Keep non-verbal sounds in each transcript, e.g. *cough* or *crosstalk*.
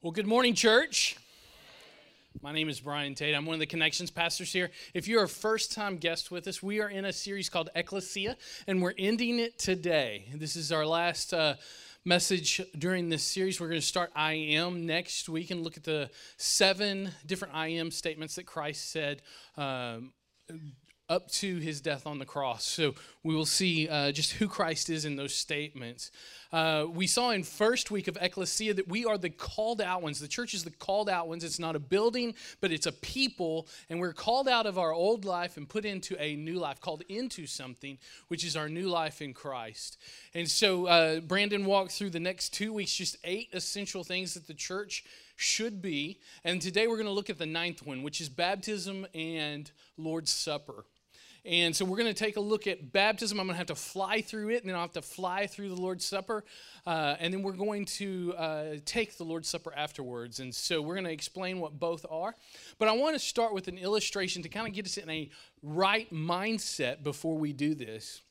Well, good morning, church. My name is Brian Tate. I'm one of the connections pastors here. If you're a first time guest with us, we are in a series called Ecclesia, and we're ending it today. This is our last uh, message during this series. We're going to start I am next week and look at the seven different I am statements that Christ said. Um, up to his death on the cross. So we will see uh, just who Christ is in those statements. Uh, we saw in first week of Ecclesia that we are the called out ones. The church is the called out ones. It's not a building, but it's a people, and we're called out of our old life and put into a new life, called into something, which is our new life in Christ. And so uh, Brandon walked through the next two weeks just eight essential things that the church should be. And today we're going to look at the ninth one, which is baptism and Lord's Supper. And so we're going to take a look at baptism. I'm going to have to fly through it, and then I'll have to fly through the Lord's Supper. Uh, and then we're going to uh, take the Lord's Supper afterwards. And so we're going to explain what both are. But I want to start with an illustration to kind of get us in a right mindset before we do this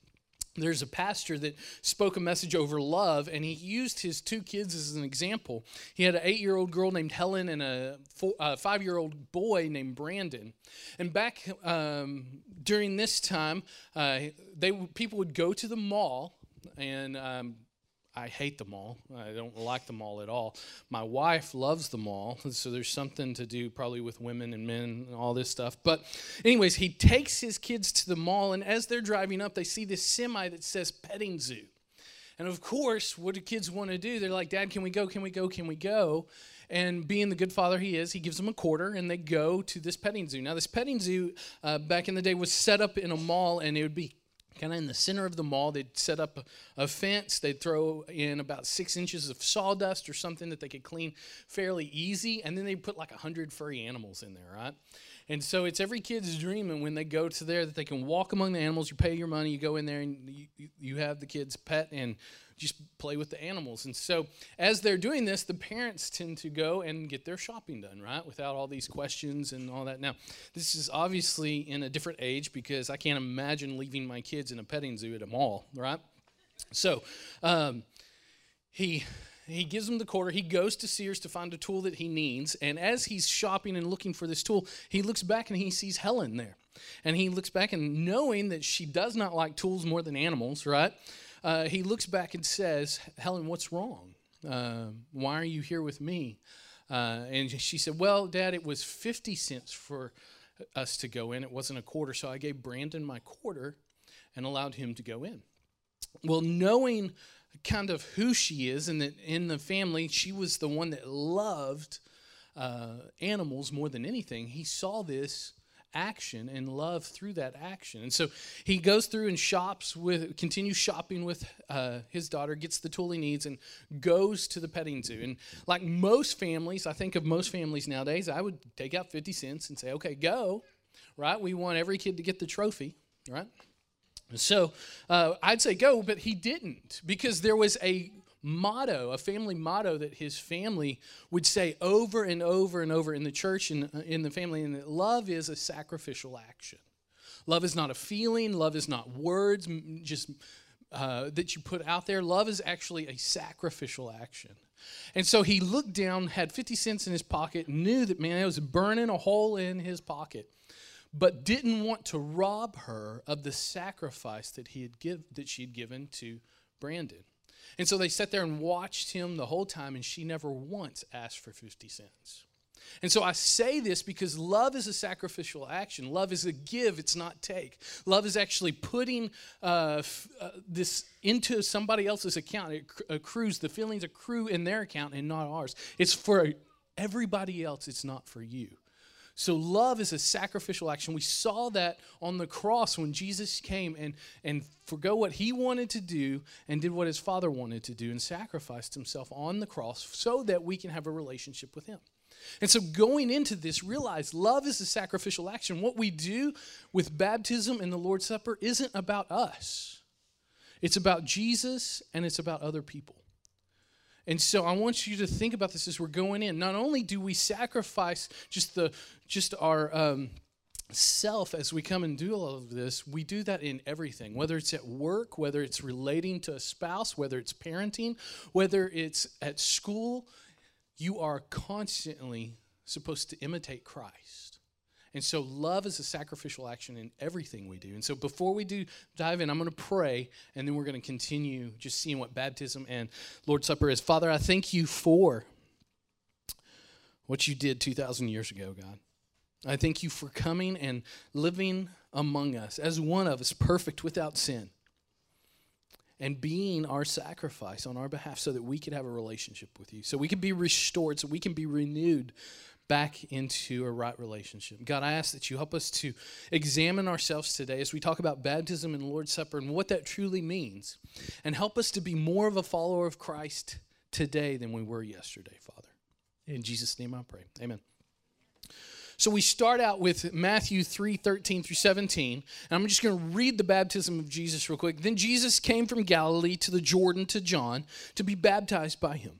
there's a pastor that spoke a message over love and he used his two kids as an example. He had an eight-year-old girl named helen and a, a five-year-old boy named brandon. And back um, during this time uh, they people would go to the mall and um, I hate the mall. I don't like the mall at all. My wife loves the mall, *laughs* so there's something to do probably with women and men and all this stuff. But, anyways, he takes his kids to the mall, and as they're driving up, they see this semi that says petting zoo. And of course, what do kids want to do? They're like, Dad, can we go? Can we go? Can we go? And being the good father he is, he gives them a quarter and they go to this petting zoo. Now, this petting zoo uh, back in the day was set up in a mall and it would be kind of in the center of the mall. They'd set up a, a, fence. They'd throw in about six inches of sawdust or something that they could clean fairly easy. And then they'd put like a 100 furry animals in there, right? And so it's every kid's dream. And when they go to there, that they can walk among the animals. You pay your money, you go in there, and you, you have the kid's pet and just play with the animals. And so, as they're doing this, the parents tend to go and get their shopping done, right? Without all these questions and all that. Now, this is obviously in a different age because I can't imagine leaving my kids in a petting zoo at a mall, right? So, um, he he gives him the quarter. He goes to Sears to find a tool that he needs. And as he's shopping and looking for this tool, he looks back and he sees Helen there. And he looks back and knowing that she does not like tools more than animals, right? uh, he looks back and says, Helen, what's wrong? Uh, why are you here with me? Uh, and she said, Well, Dad, it was 50 cents for us to go in. It wasn't a quarter. So I gave Brandon my quarter and allowed him to go in. Well, knowing kind of who she is and that in the family, she was the one that loved uh, animals more than anything, he saw this action and love through that action. And so he goes through and shops with, continues shopping with uh, his daughter, gets the tool he needs, and goes to the petting zoo. And like most families, I think of most families nowadays, I would take out 50 cents and say, okay, go, right? We want every kid to get the trophy, right? So uh, I'd say go, but he didn't because there was a motto, a family motto that his family would say over and over and over in the church and uh, in the family, and that love is a sacrificial action. Love is not a feeling, love is not words just uh, that you put out there. Love is actually a sacrificial action. And so he looked down, had 50 cents in his pocket, knew that, man, it was burning a hole in his pocket, but didn't want to rob her of the sacrifice that, he had give, that she had given to Brandon. And so they sat there and watched him the whole time, and she never once asked for 50 cents. And so I say this because love is a sacrificial action. Love is a give, it's not take. Love is actually putting uh, f- uh, this into somebody else's account. It accrues, the feelings accrue in their account and not ours. It's for everybody else, it's not for you. So love is a sacrificial action. We saw that on the cross when Jesus came and, and forgo what he wanted to do and did what his father wanted to do and sacrificed himself on the cross so that we can have a relationship with him. And so going into this, realize love is a sacrificial action. What we do with baptism and the Lord's Supper isn't about us. It's about Jesus and it's about other people. And so I want you to think about this as we're going in. Not only do we sacrifice just the just our um, self as we come and do all of this, we do that in everything, whether it's at work, whether it's relating to a spouse, whether it's parenting, whether it's at school. you are constantly supposed to imitate Christ. And so love is a sacrificial action in everything we do. And so before we do dive in, I'm going to pray and then we're going to continue just seeing what baptism and Lord's Supper is. Father, I thank you for what you did 2,000 years ago, God. I thank you for coming and living among us as one of us, perfect without sin, and being our sacrifice on our behalf so that we could have a relationship with you, so we can be restored, so we can be renewed back into a right relationship. God, I ask that you help us to examine ourselves today as we talk about baptism and Lord's Supper and what that truly means, and help us to be more of a follower of Christ today than we were yesterday, Father. In Jesus' name I pray. Amen. So we start out with Matthew 3 13 through 17. And I'm just going to read the baptism of Jesus real quick. Then Jesus came from Galilee to the Jordan to John to be baptized by him.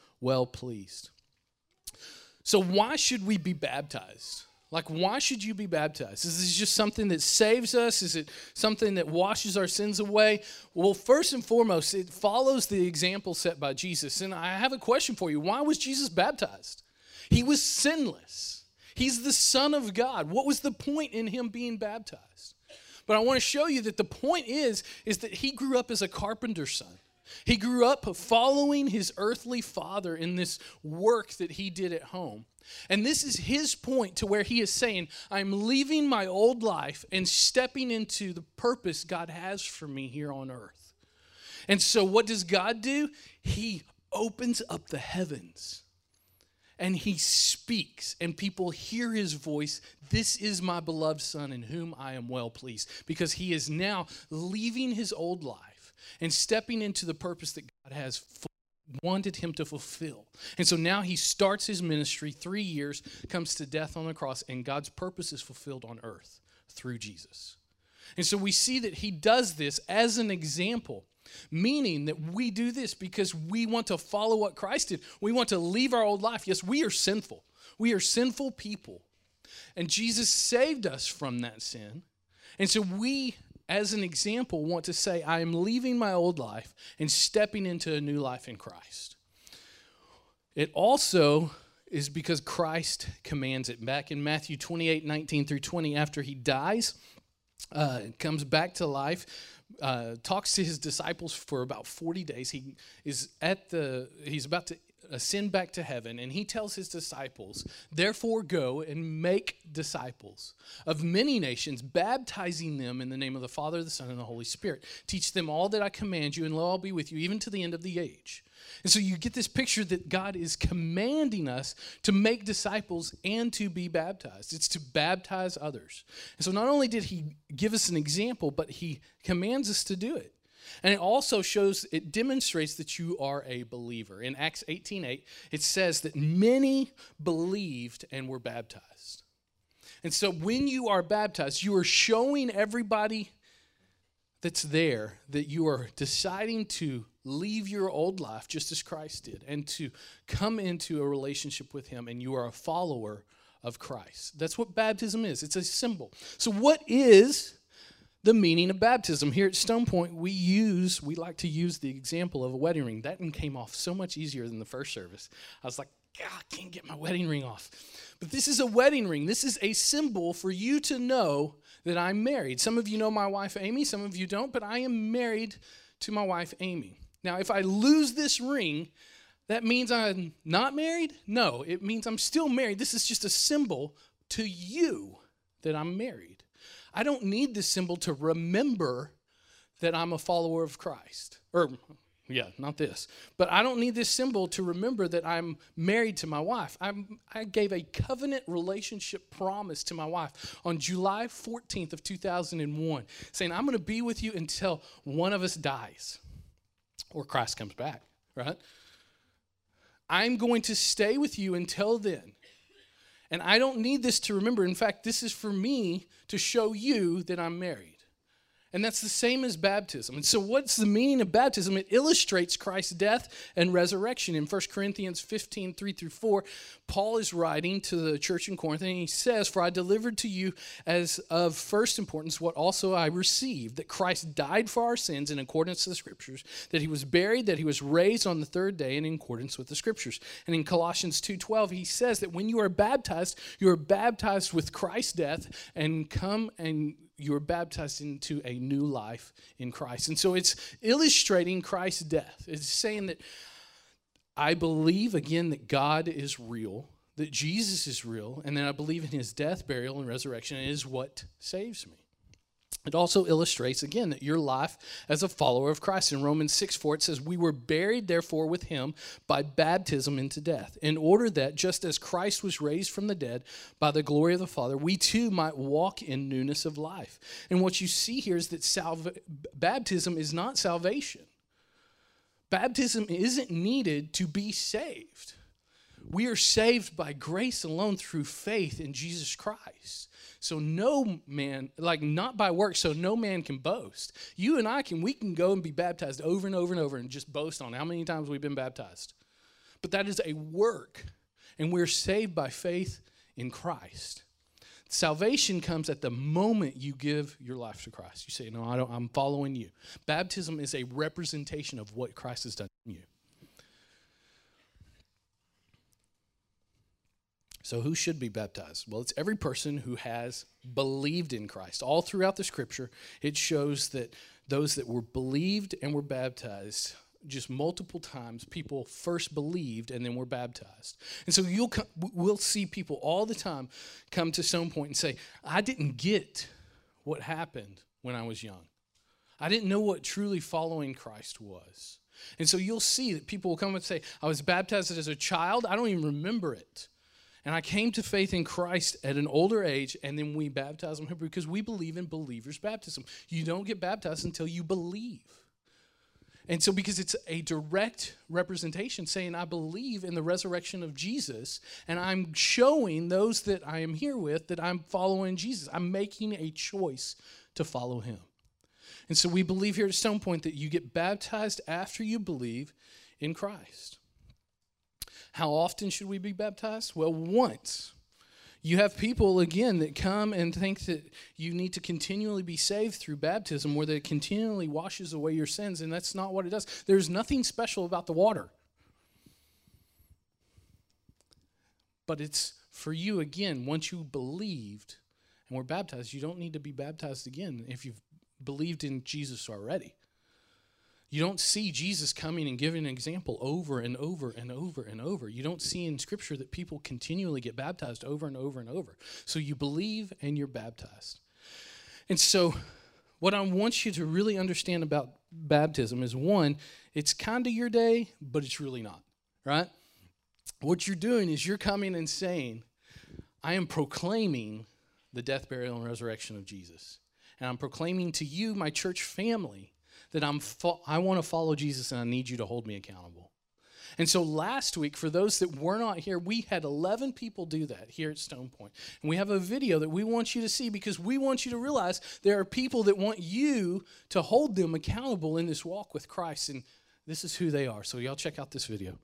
well pleased. So, why should we be baptized? Like, why should you be baptized? Is this just something that saves us? Is it something that washes our sins away? Well, first and foremost, it follows the example set by Jesus. And I have a question for you. Why was Jesus baptized? He was sinless, he's the Son of God. What was the point in him being baptized? But I want to show you that the point is, is that he grew up as a carpenter's son. He grew up following his earthly father in this work that he did at home. And this is his point to where he is saying, I'm leaving my old life and stepping into the purpose God has for me here on earth. And so, what does God do? He opens up the heavens and he speaks, and people hear his voice. This is my beloved Son in whom I am well pleased, because he is now leaving his old life and stepping into the purpose that God has wanted him to fulfill. And so now he starts his ministry, three years, comes to death on the cross, and God's purpose is fulfilled on earth through Jesus. And so we see that he does this as an example, meaning that we do this because we want to follow what Christ did. We want to leave our old life. Yes, we are sinful, we are sinful people. And Jesus saved us from that sin. And so we as an example, want to say, I am leaving my old life and stepping into a new life in Christ. It also is because Christ commands it. Back in Matthew 28 19 through 20, after he dies, uh, comes back to life, uh, talks to his disciples for about 40 days. He is at the, he's about to Uh, ascend back to heaven, and he tells his disciples, Therefore, go and make disciples of many nations, baptizing them in the name of the Father, the Son, and the Holy Spirit. Teach them all that I command you, and lo, I'll be with you even to the end of the age. And so you get this picture that God is commanding us to make disciples and to be baptized. It's to baptize others. And so not only did he give us an example, but he commands us to do it. And it also shows, it demonstrates that you are a believer. In Acts 18 8, it says that many believed and were baptized. And so when you are baptized, you are showing everybody that's there that you are deciding to leave your old life just as Christ did and to come into a relationship with Him, and you are a follower of Christ. That's what baptism is. It's a symbol. So, what is the meaning of baptism. Here at Stone Point, we use, we like to use the example of a wedding ring. That one came off so much easier than the first service. I was like, God, I can't get my wedding ring off. But this is a wedding ring. This is a symbol for you to know that I'm married. Some of you know my wife, Amy, some of you don't, but I am married to my wife, Amy. Now, if I lose this ring, that means I'm not married? No, it means I'm still married. This is just a symbol to you that I'm married. I don't need this symbol to remember that I'm a follower of Christ. Or, yeah, not this. But I don't need this symbol to remember that I'm married to my wife. I'm, I gave a covenant relationship promise to my wife on July 14th of 2001, saying, I'm going to be with you until one of us dies or Christ comes back, right? I'm going to stay with you until then. And I don't need this to remember. In fact, this is for me to show you that I'm married. And that's the same as baptism. And so, what's the meaning of baptism? It illustrates Christ's death and resurrection. In 1 Corinthians 15 3 through 4, Paul is writing to the church in Corinth, and he says, For I delivered to you as of first importance what also I received that Christ died for our sins in accordance with the Scriptures, that he was buried, that he was raised on the third day in accordance with the Scriptures. And in Colossians 2 12, he says that when you are baptized, you are baptized with Christ's death and come and you're baptized into a new life in Christ. And so it's illustrating Christ's death. It's saying that I believe, again, that God is real, that Jesus is real, and that I believe in his death, burial, and resurrection is what saves me. It also illustrates, again, that your life as a follower of Christ. In Romans 6 4, it says, We were buried, therefore, with him by baptism into death, in order that, just as Christ was raised from the dead by the glory of the Father, we too might walk in newness of life. And what you see here is that salva- baptism is not salvation, baptism isn't needed to be saved. We are saved by grace alone through faith in Jesus Christ. So no man, like not by works, so no man can boast. You and I can, we can go and be baptized over and over and over and just boast on how many times we've been baptized. But that is a work, and we're saved by faith in Christ. Salvation comes at the moment you give your life to Christ. You say, No, I don't, I'm following you. Baptism is a representation of what Christ has done in you. So, who should be baptized? Well, it's every person who has believed in Christ. All throughout the scripture, it shows that those that were believed and were baptized, just multiple times, people first believed and then were baptized. And so, you'll come, we'll see people all the time come to some point and say, I didn't get what happened when I was young. I didn't know what truly following Christ was. And so you'll see that people will come and say, I was baptized as a child. I don't even remember it. And I came to faith in Christ at an older age, and then we baptize them because we believe in believers' baptism. You don't get baptized until you believe. And so, because it's a direct representation saying, I believe in the resurrection of Jesus, and I'm showing those that I am here with that I'm following Jesus. I'm making a choice to follow him. And so, we believe here at Stone Point that you get baptized after you believe in Christ. How often should we be baptized? Well, once. You have people, again, that come and think that you need to continually be saved through baptism, where it continually washes away your sins, and that's not what it does. There's nothing special about the water. But it's for you, again, once you believed and were baptized, you don't need to be baptized again if you've believed in Jesus already. You don't see Jesus coming and giving an example over and over and over and over. You don't see in Scripture that people continually get baptized over and over and over. So you believe and you're baptized. And so, what I want you to really understand about baptism is one, it's kind of your day, but it's really not, right? What you're doing is you're coming and saying, I am proclaiming the death, burial, and resurrection of Jesus. And I'm proclaiming to you, my church family, that I'm fo- I want to follow Jesus and I need you to hold me accountable. And so last week, for those that were not here, we had 11 people do that here at Stone Point. And we have a video that we want you to see because we want you to realize there are people that want you to hold them accountable in this walk with Christ. And this is who they are. So, y'all check out this video.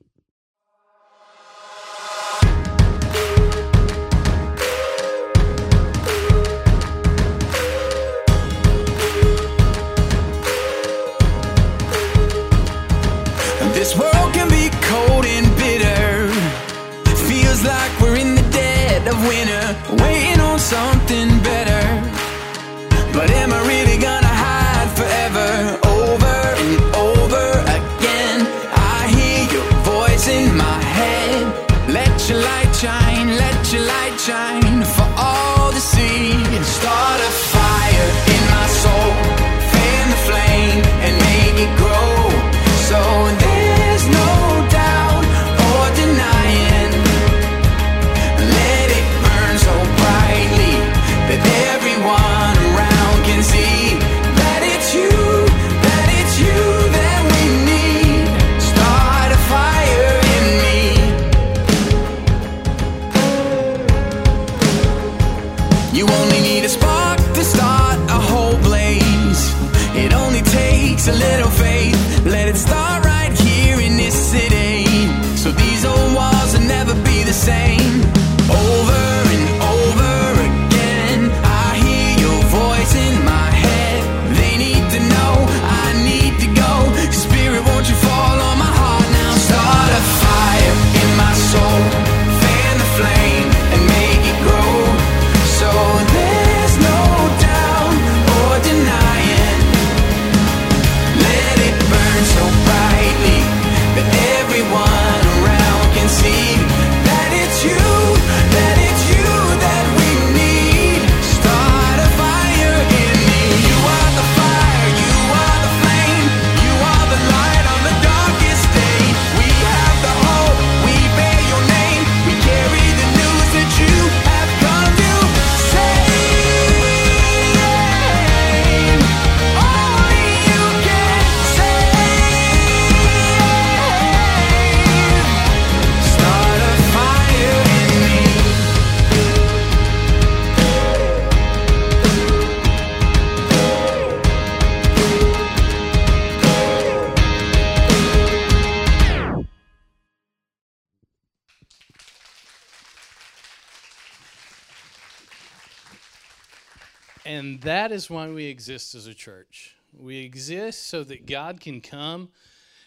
That is why we exist as a church. We exist so that God can come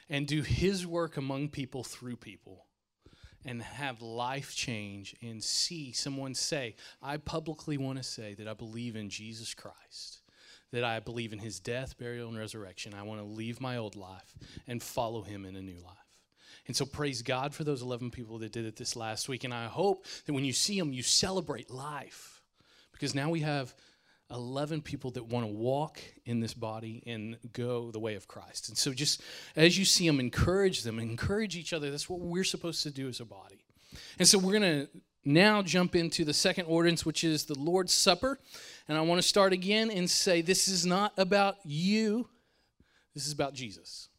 and do his work among people through people and have life change and see someone say, I publicly want to say that I believe in Jesus Christ, that I believe in his death, burial, and resurrection. I want to leave my old life and follow him in a new life. And so praise God for those 11 people that did it this last week. And I hope that when you see them, you celebrate life because now we have 11 people that want to walk in this body and go the way of Christ. And so just as you see them, encourage them, encourage each other. That's what we're supposed to do as a body. And so we're going to now jump into the second ordinance, which is the Lord's Supper. And I want to start again and say this is not about you, this is about Jesus.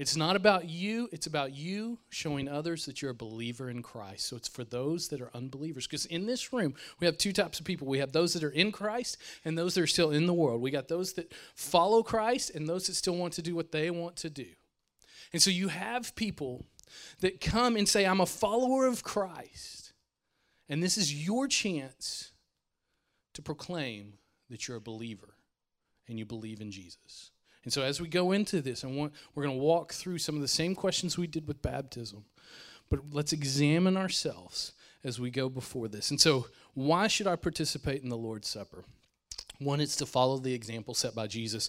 It's not about you, it's about you showing others that you're a believer in Christ. So it's for those that are unbelievers. Because in this room, we have two types of people. We have those that are in Christ and those that are still in the world. We got those that follow Christ and those that still want to do what they want to do. And so you have people that come and say, I'm a follower of Christ. And this is your chance to proclaim that you're a believer and you believe in Jesus. And so, as we go into this, and we're going to walk through some of the same questions we did with baptism, but let's examine ourselves as we go before this. And so, why should I participate in the Lord's Supper? One is to follow the example set by Jesus.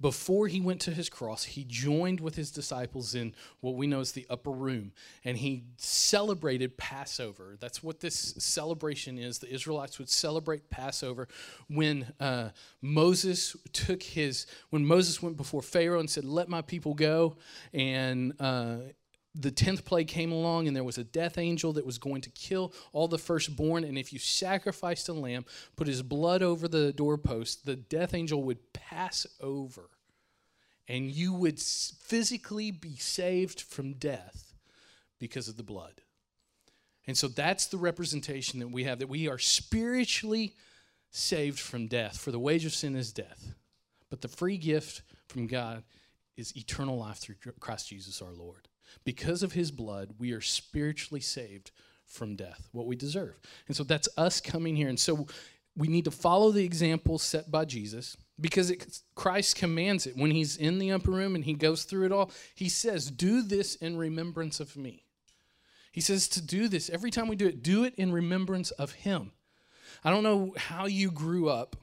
Before he went to his cross, he joined with his disciples in what we know as the upper room, and he celebrated Passover. That's what this celebration is. The Israelites would celebrate Passover when uh, Moses took his, when Moses went before Pharaoh and said, Let my people go. And uh, the 10th plague came along and there was a death angel that was going to kill all the firstborn. And if you sacrificed a lamb put his blood over the doorpost the death angel would pass over and you would physically be saved from death because of the blood. And so that's the representation that we have that we are spiritually saved from death for the wage of sin is death. But the free gift from god is eternal life through christ jesus our lord because of his blood, we are spiritually saved from death, what we deserve. And so that's us coming here. And so we need to follow the example set by Jesus because it, Christ commands it. When he's in the upper room and he goes through it all, he says, Do this in remembrance of me. He says to do this every time we do it, do it in remembrance of him. I don't know how you grew up.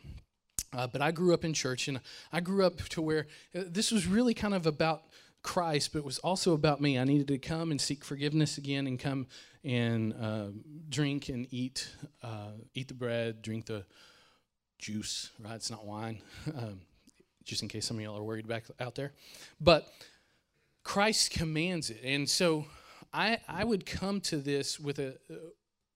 Uh, but I grew up in church, and I grew up to where uh, this was really kind of about Christ, but it was also about me. I needed to come and seek forgiveness again, and come and uh, drink and eat, uh, eat the bread, drink the juice. Right? It's not wine, *laughs* um, just in case some of y'all are worried back out there. But Christ commands it, and so I I would come to this with a uh,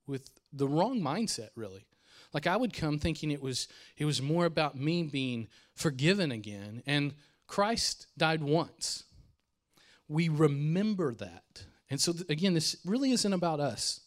with the wrong mindset, really. Like I would come thinking it was it was more about me being forgiven again, and Christ died once we remember that. And so, th- again, this really isn't about us,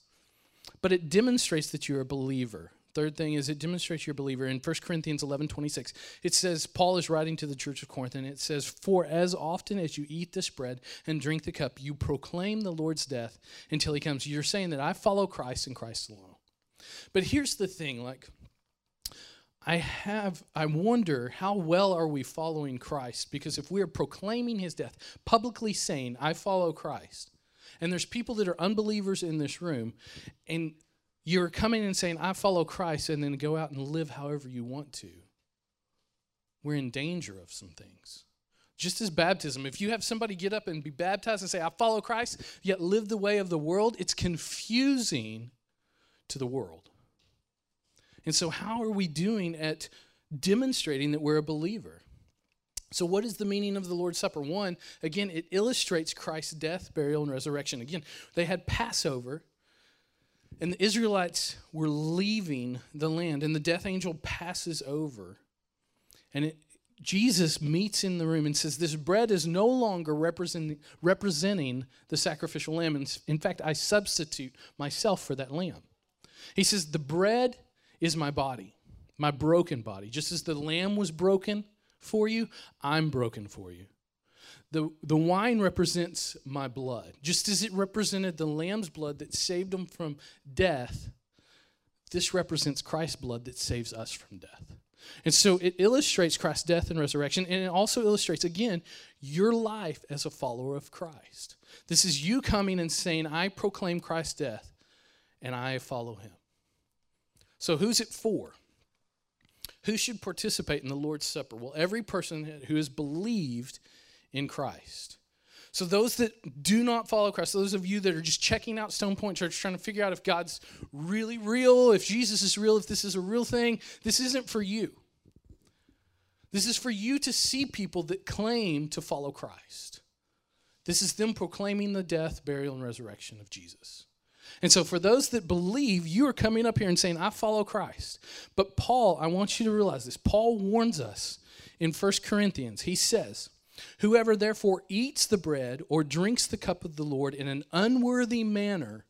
but it demonstrates that you're a believer, Third thing is it demonstrates you're a believer. In 1 Corinthians 11 26, it says, Paul is writing to the church of Corinth, and it says, For as often as you eat this bread and drink the cup, you proclaim the Lord's death until he comes. You're saying that I follow Christ and Christ alone. But here's the thing like, I have, I wonder how well are we following Christ? Because if we are proclaiming his death, publicly saying, I follow Christ, and there's people that are unbelievers in this room, and you're coming and saying, I follow Christ, and then go out and live however you want to. We're in danger of some things. Just as baptism, if you have somebody get up and be baptized and say, I follow Christ, yet live the way of the world, it's confusing to the world. And so, how are we doing at demonstrating that we're a believer? So, what is the meaning of the Lord's Supper? One, again, it illustrates Christ's death, burial, and resurrection. Again, they had Passover, and the Israelites were leaving the land, and the death angel passes over. And it, Jesus meets in the room and says, This bread is no longer representing, representing the sacrificial lamb. In fact, I substitute myself for that lamb. He says, The bread is my body, my broken body. Just as the lamb was broken for you, I'm broken for you. The, the wine represents my blood. Just as it represented the lamb's blood that saved him from death, this represents Christ's blood that saves us from death. And so it illustrates Christ's death and resurrection, and it also illustrates, again, your life as a follower of Christ. This is you coming and saying, I proclaim Christ's death, and I follow him. So, who's it for? Who should participate in the Lord's Supper? Well, every person who has believed in Christ. So, those that do not follow Christ, those of you that are just checking out Stone Point Church, trying to figure out if God's really real, if Jesus is real, if this is a real thing, this isn't for you. This is for you to see people that claim to follow Christ. This is them proclaiming the death, burial, and resurrection of Jesus. And so, for those that believe, you are coming up here and saying, I follow Christ. But Paul, I want you to realize this. Paul warns us in 1 Corinthians. He says, Whoever therefore eats the bread or drinks the cup of the Lord in an unworthy manner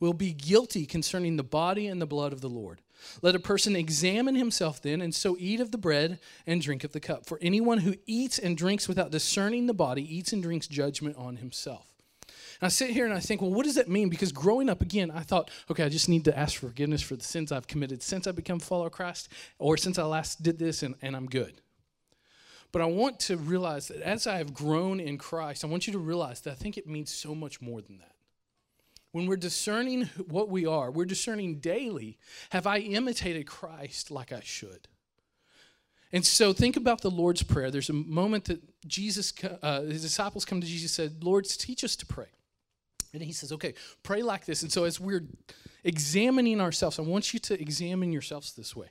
will be guilty concerning the body and the blood of the Lord. Let a person examine himself then, and so eat of the bread and drink of the cup. For anyone who eats and drinks without discerning the body eats and drinks judgment on himself. And I sit here and I think, well, what does that mean? Because growing up, again, I thought, okay, I just need to ask for forgiveness for the sins I've committed since I become follower of Christ or since I last did this and, and I'm good. But I want to realize that as I have grown in Christ, I want you to realize that I think it means so much more than that. When we're discerning what we are, we're discerning daily have I imitated Christ like I should? And so think about the Lord's Prayer. There's a moment that Jesus, uh, his disciples come to Jesus and said, Lord, teach us to pray. And he says, okay, pray like this. And so as we're examining ourselves, I want you to examine yourselves this way.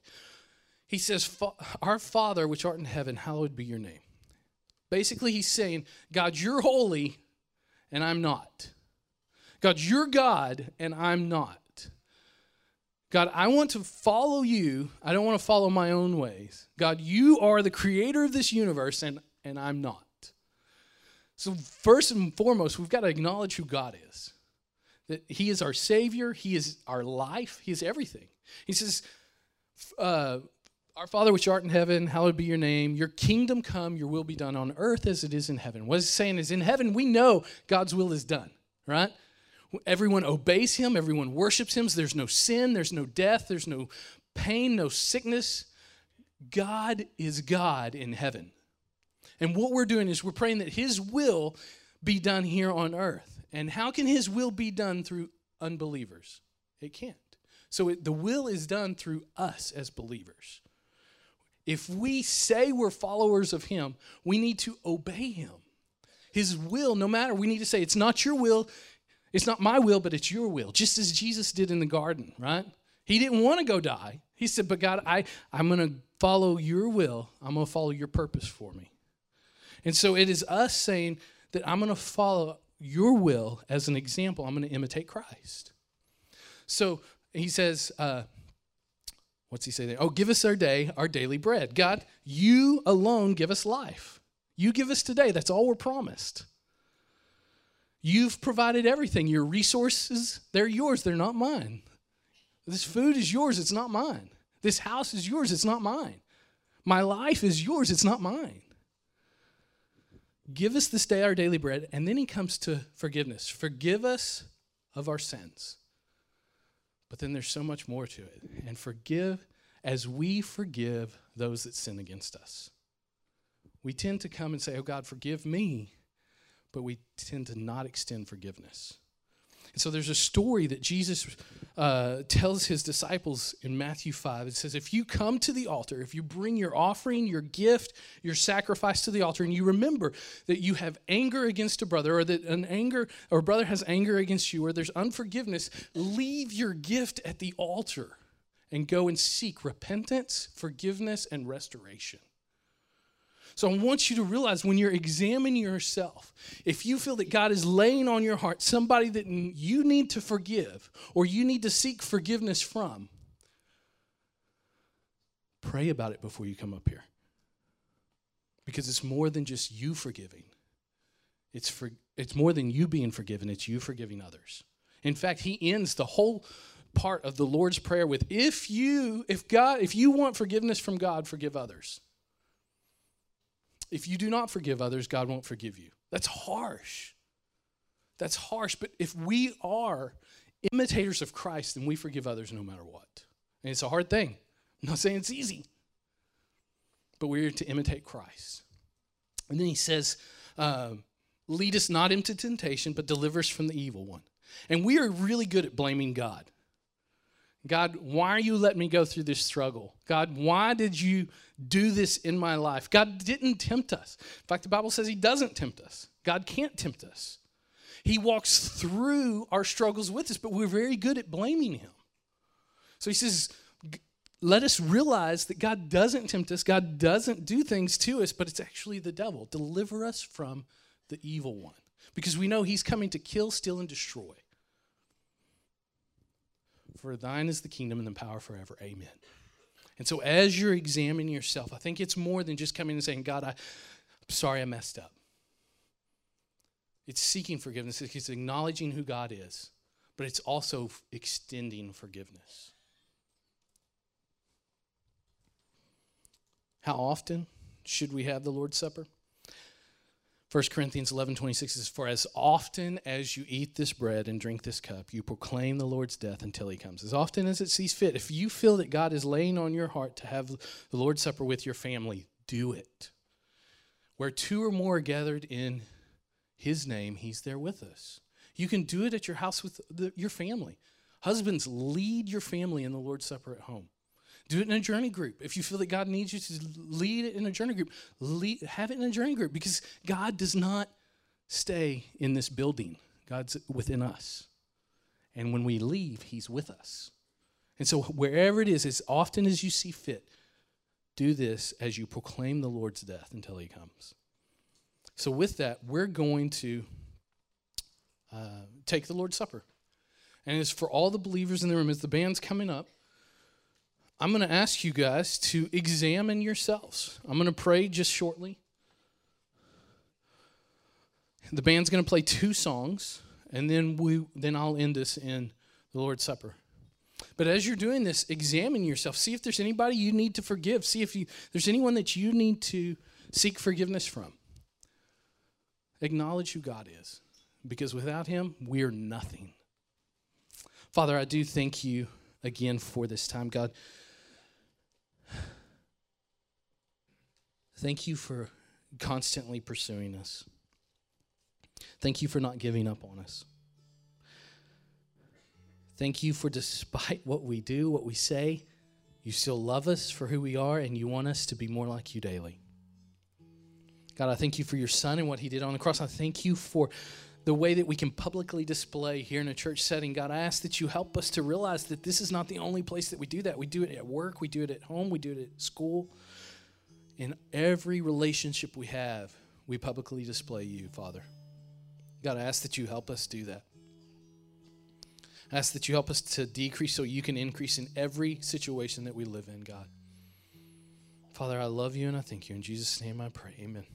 He says, Our Father, which art in heaven, hallowed be your name. Basically, he's saying, God, you're holy, and I'm not. God, you're God, and I'm not. God, I want to follow you. I don't want to follow my own ways. God, you are the creator of this universe, and, and I'm not. So, first and foremost, we've got to acknowledge who God is that He is our Savior, He is our life, He is everything. He says, uh, Our Father which art in heaven, hallowed be your name. Your kingdom come, your will be done on earth as it is in heaven. What it's saying is, in heaven, we know God's will is done, right? Everyone obeys Him, everyone worships Him. There's no sin, there's no death, there's no pain, no sickness. God is God in heaven. And what we're doing is we're praying that His will be done here on earth. And how can His will be done through unbelievers? It can't. So it, the will is done through us as believers. If we say we're followers of Him, we need to obey Him. His will, no matter, we need to say, it's not your will, it's not my will, but it's your will, just as Jesus did in the garden, right? He didn't want to go die. He said, But God, I, I'm going to follow your will. I'm going to follow your purpose for me. And so it is us saying that I'm going to follow your will as an example. I'm going to imitate Christ. So he says, uh, what's he say there? Oh, give us our day, our daily bread. God, you alone give us life. You give us today. That's all we're promised. You've provided everything. Your resources, they're yours, they're not mine. This food is yours, it's not mine. This house is yours, it's not mine. My life is yours, it's not mine. Give us this day our daily bread. And then he comes to forgiveness. Forgive us of our sins. But then there's so much more to it. And forgive as we forgive those that sin against us. We tend to come and say, Oh God, forgive me, but we tend to not extend forgiveness. And so there's a story that Jesus uh, tells his disciples in Matthew 5. It says, If you come to the altar, if you bring your offering, your gift, your sacrifice to the altar, and you remember that you have anger against a brother, or that an anger or a brother has anger against you, or there's unforgiveness, leave your gift at the altar and go and seek repentance, forgiveness, and restoration. So I want you to realize when you're examining yourself, if you feel that God is laying on your heart somebody that you need to forgive or you need to seek forgiveness from, pray about it before you come up here. Because it's more than just you forgiving. It's for it's more than you being forgiven, it's you forgiving others. In fact, he ends the whole part of the Lord's prayer with if you if God if you want forgiveness from God, forgive others. If you do not forgive others, God won't forgive you. That's harsh. That's harsh. But if we are imitators of Christ, then we forgive others no matter what. And it's a hard thing. I'm not saying it's easy, but we're to imitate Christ. And then he says, uh, Lead us not into temptation, but deliver us from the evil one. And we are really good at blaming God. God, why are you letting me go through this struggle? God, why did you do this in my life? God didn't tempt us. In fact, the Bible says He doesn't tempt us. God can't tempt us. He walks through our struggles with us, but we're very good at blaming Him. So He says, let us realize that God doesn't tempt us, God doesn't do things to us, but it's actually the devil. Deliver us from the evil one. Because we know He's coming to kill, steal, and destroy. For thine is the kingdom and the power forever. Amen. And so, as you're examining yourself, I think it's more than just coming and saying, God, I, am sorry I messed up. It's seeking forgiveness, it's acknowledging who God is, but it's also extending forgiveness. How often should we have the Lord's Supper? 1 Corinthians 11 26 says, For as often as you eat this bread and drink this cup, you proclaim the Lord's death until he comes. As often as it sees fit. If you feel that God is laying on your heart to have the Lord's Supper with your family, do it. Where two or more are gathered in his name, he's there with us. You can do it at your house with the, your family. Husbands, lead your family in the Lord's Supper at home. Do it in a journey group. If you feel that God needs you to lead it in a journey group, lead, have it in a journey group because God does not stay in this building. God's within us. And when we leave, He's with us. And so, wherever it is, as often as you see fit, do this as you proclaim the Lord's death until He comes. So, with that, we're going to uh, take the Lord's Supper. And it's for all the believers in the room, as the band's coming up, I'm going to ask you guys to examine yourselves. I'm going to pray just shortly. The band's going to play two songs, and then we then I'll end this in the Lord's Supper. But as you're doing this, examine yourself. See if there's anybody you need to forgive. See if you, there's anyone that you need to seek forgiveness from. Acknowledge who God is, because without Him, we're nothing. Father, I do thank you again for this time, God. Thank you for constantly pursuing us. Thank you for not giving up on us. Thank you for, despite what we do, what we say, you still love us for who we are and you want us to be more like you daily. God, I thank you for your son and what he did on the cross. I thank you for the way that we can publicly display here in a church setting. God, I ask that you help us to realize that this is not the only place that we do that. We do it at work, we do it at home, we do it at school. In every relationship we have, we publicly display you, Father. God, I ask that you help us do that. I ask that you help us to decrease so you can increase in every situation that we live in, God. Father, I love you and I thank you. In Jesus' name I pray. Amen.